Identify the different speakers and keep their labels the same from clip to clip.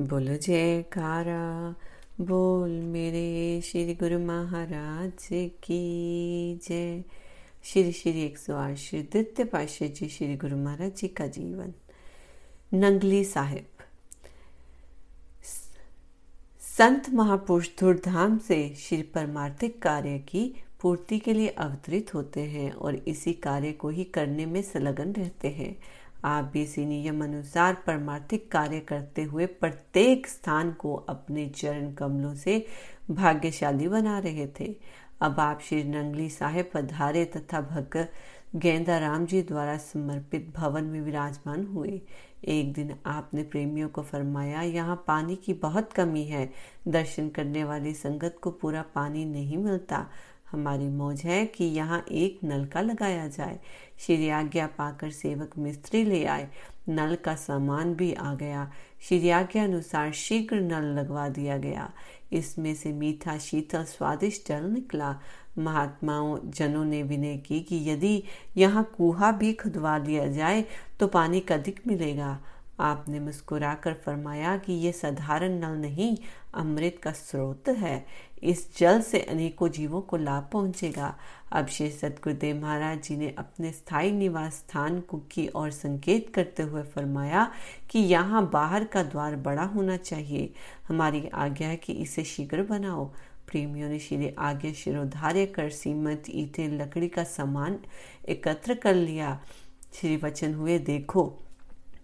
Speaker 1: बोलो जयकारा, बोल मेरे श्री गुरु महाराज की जय। श्री श्री एक सौ आठ श्री द्वितीय पाशाह जी, श्री गुरु महाराज जी का जीवन। नंगली साहिब, संत महापुरुष धूर्धाम से श्री परमार्थिक कार्य की पूर्ति के लिए अवतरित होते हैं और इसी कार्य को ही करने में संलग्न रहते हैं। आप भी इसी नियम अनुसार परमार्थिक कार्य करते हुए प्रत्येक स्थान को अपने चरण कमलों से भाग्यशाली बना रहे थे। अब आप श्री नंगली साहेब पधारे तथा भगत गेंदा राम जी द्वारा समर्पित भवन में विराजमान हुए। एक दिन आपने प्रेमियों को फरमाया, यहाँ पानी की बहुत कमी है। दर्शन करने वाली संगत को पूरा पानी नहीं मिलता। हमारी मौज है कि यहाँ एक नल का लगाया जाए। श्री आज्ञा पाकर सेवक मिस्त्री ले आए। नल का सामान भी आ गया। श्री आज्ञा अनुसार शीघ्र नल लगवा दिया गया। इसमें से मीठा शीतल स्वादिष्ट जल निकला। महात्माओं, जनों ने विनय की कि यदि यहाँ कुहा भी खुदवा लिया जाए तो पानी अधिक मिलेगा। आपने मुस्कुराकर फरमाया कि ये साधारण नल नहीं, अमृत का स्रोत है। इस जल से अनेकों जीवों को लाभ पहुंचेगा। अब श्री सतगुरुदेव महाराज जी ने अपने स्थायी निवास स्थान को की और संकेत करते हुए फरमाया कि यहाँ बाहर का द्वार बड़ा होना चाहिए। हमारी आज्ञा है कि इसे शीघ्र बनाओ। प्रेमियों ने श्री आज्ञा शिरोधार्य कर सीमत ईटे लकड़ी का सामान एकत्र कर लिया। श्री वचन हुए, देखो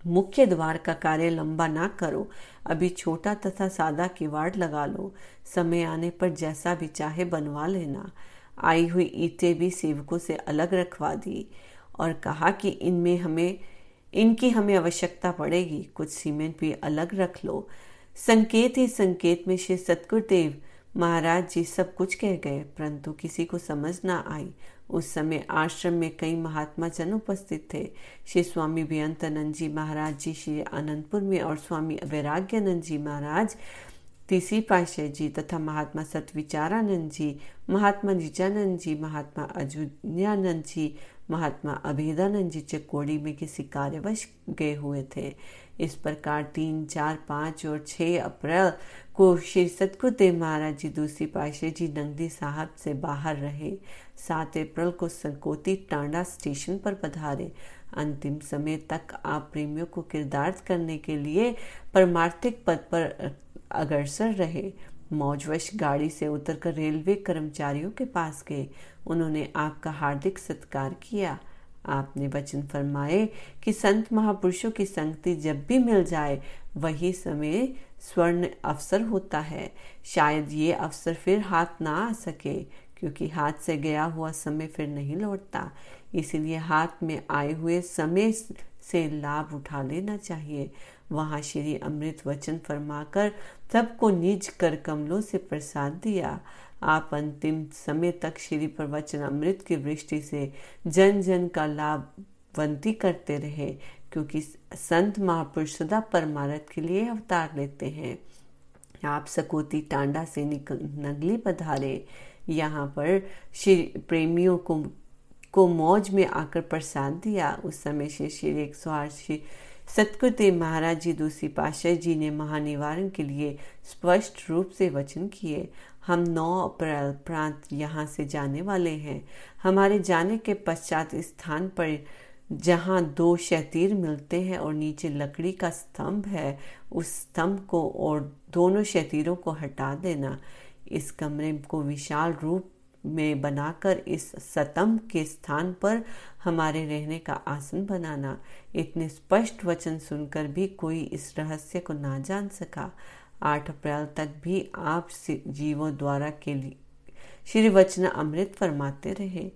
Speaker 1: मुख्य द्वार का कार्य लंबा ना करो। अभी छोटा तथा सादा किवाड़ लगा लो। समय आने पर जैसा भी चाहे बनवा लेना। आई हुई ईंटें भी सेवकों से अलग रखवा दी और कहा कि इनमें हमें, इनकी हमें आवश्यकता पड़ेगी। कुछ सीमेंट भी अलग रख लो। संकेत ही संकेत में श्री सतगुरुदेव महाराज जी सब कुछ कह गए, परंतु किसी को समझ ना आई। उस समय आश्रम में कई महात्मा जन उपस्थित थे। श्री स्वामी बेअंतानंद जी महाराज जी, श्री आनंदपुर में और स्वामी वैराग्यानंद जी महाराज तीसरी पाशाह जी तथा महात्मा सतविचारानंद जी, महात्मा निजानंद जी, महात्मा अजुन्यानंद जी, महात्मा अभेदानंद जी चकोड़ी में किसी कार्यवश गए हुए थे। इस प्रकार तीन, चार, पाँच और छः अप्रैल को श्री सतगुरुदेव महाराज जी दूसरी पाशाह जी नंदी साहब से बाहर रहे। सात अप्रैल को संकोती टांडा स्टेशन पर पधारे। अंतिम समय तक आप प्रेमियों को किरदार्थ करने के लिए परमार्थिक पद पर अग्रसर रहे। मौजवश गाड़ी से उतरकर रेलवे कर्मचारियों के पास गए। उन्होंने आपका हार्दिक सत्कार किया। आपने वचन फरमाए कि संत महापुरुषों की संगति जब भी मिल जाए, वही समय स्वर्ण अवसर होता है। शायद ये अवसर फिर हाथ ना आ सके, क्योंकि हाथ से गया हुआ समय फिर नहीं लौटता। इसीलिए हाथ में आए हुए समय से लाभ उठा लेना चाहिए। वहाँ श्री अमृत वचन फरमाकर, सबको निज कर कमलों से प्रसाद दिया। आप अंतिम समय तक श्री प्रवचन अमृत की वृष्टि से जन जन का लाभ वंती करते रहे, क्योंकि संत महापुरुष सदा परमारथ के लिए अवतार लेते हैं। आप सकोती टांडा से नगली पधारे। यहाँ पर श्री प्रेमियों को को मौज में आकर प्रसाद दिया। उस समय से श्री एक सौ आठ श्री सतगुरुदेव महाराज जी दूसरी पाशाह जी ने महानिवारण के लिए स्पष्ट रूप से वचन किए। हम 9 अप्रैल प्रांत यहाँ से जाने वाले हैं। हमारे जाने के पश्चात स्थान पर जहाँ दो शतीर मिलते हैं और नीचे लकड़ी का स्तंभ है, उस स्तंभ को और दोनों शतीरों को हटा देना। इस कमरे को विशाल रूप में बनाकर इस सतम के स्थान पर हमारे रहने का आसन बनाना। इतने स्पष्ट वचन सुनकर भी कोई इस रहस्य को ना जान सका। आठ अप्रैल तक भी आप जीवों द्वारा के लिए श्री वचन अमृत फरमाते रहे।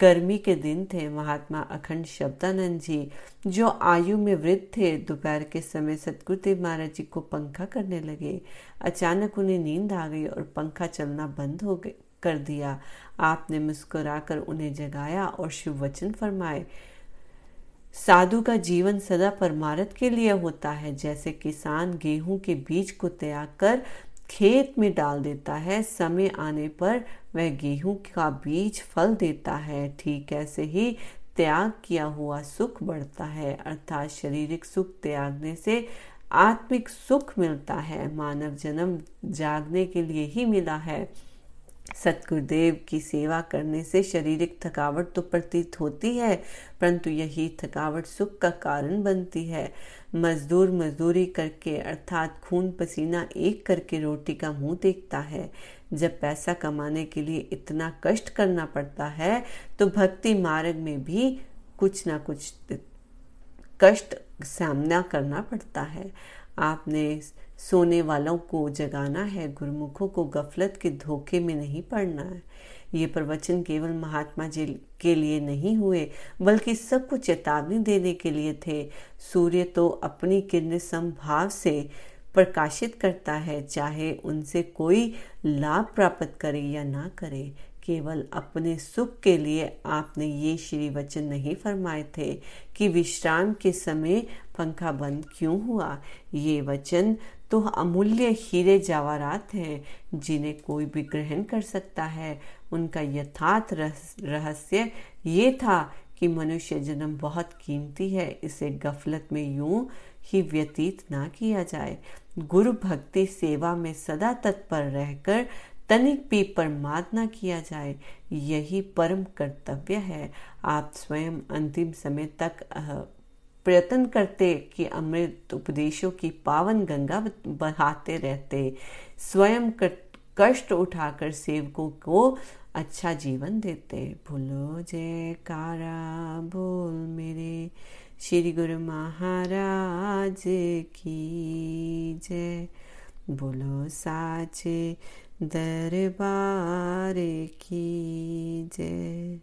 Speaker 1: गर्मी के दिन थे, महात्मा अखंड शब्दानंद जी, जो आयु में वृद्ध थे, दोपहर के समय सतगुरुदेव महाराज जी को पंखा करने लगे। अचानक उन्हें नींद आ गई और पंखा चलना बंद हो गए, कर दिया। आपने मुस्कुराकर उन्हें जगाया और शिव वचन फरमाए साधु का जीवन सदा परमारथ के लिए होता है, जैसे किसान गेहूँ के बीज को त्याग कर खेत में डाल देता है। समय आने पर वह गेहूँ का बीज फल देता है। ठीक ऐसे ही त्याग किया हुआ सुख बढ़ता है, अर्थात शारीरिक सुख त्यागने से आत्मिक सुख मिलता है। मानव जन्म जागने के लिए ही मिला है। सतगुरुदेव की सेवा करने से शारीरिक थकावट तो प्रतीत होती है, परंतु यही थकावट सुख का कारण बनती है। मजदूर मजदूरी करके, अर्थात खून पसीना एक करके रोटी का मुँह देखता है। जब पैसा कमाने के लिए इतना कष्ट करना पड़ता है तो भक्ति मार्ग में भी कुछ ना कुछ कष्ट सामना करना पड़ता है। आपने सोने वालों को जगाना है, गुरुमुखों को गफलत के धोखे में नहीं पड़ना है। ये प्रवचन केवल महात्मा जी के लिए नहीं हुए, बल्कि सबको चेतावनी देने के लिए थे। सूर्य तो अपनी किरण संभाव से प्रकाशित करता है, चाहे उनसे कोई लाभ प्राप्त करे या ना करे। केवल अपने सुख के लिए आपने ये श्री वचन नहीं फरमाए थे कि विश्राम के समय पंखा बंद क्यों हुआ। ये वचन तो अमूल्य हीरे जवाहरात हैं, जिन्हें कोई भी ग्रहण कर सकता है। उनका यथार्थ रहस्य ये था कि मनुष्य जन्म बहुत कीमती है, इसे गफलत में यूँ ही व्यतीत ना किया जाए। गुरु भक्ति सेवा में सदा तत्पर रहकर तनिक भी परमाद न किया जाए, यही परम कर्तव्य है। आप स्वयं अंतिम समय तक प्रयत्न करते कि अमृत उपदेशों की पावन गंगा बहाते रहते। स्वयं कष्ट उठाकर सेवकों को अच्छा जीवन देते। भूलो जय कारा बोल मेरे। श्री गुरु महाराज की जय। बोलो साचे दरबार की जय।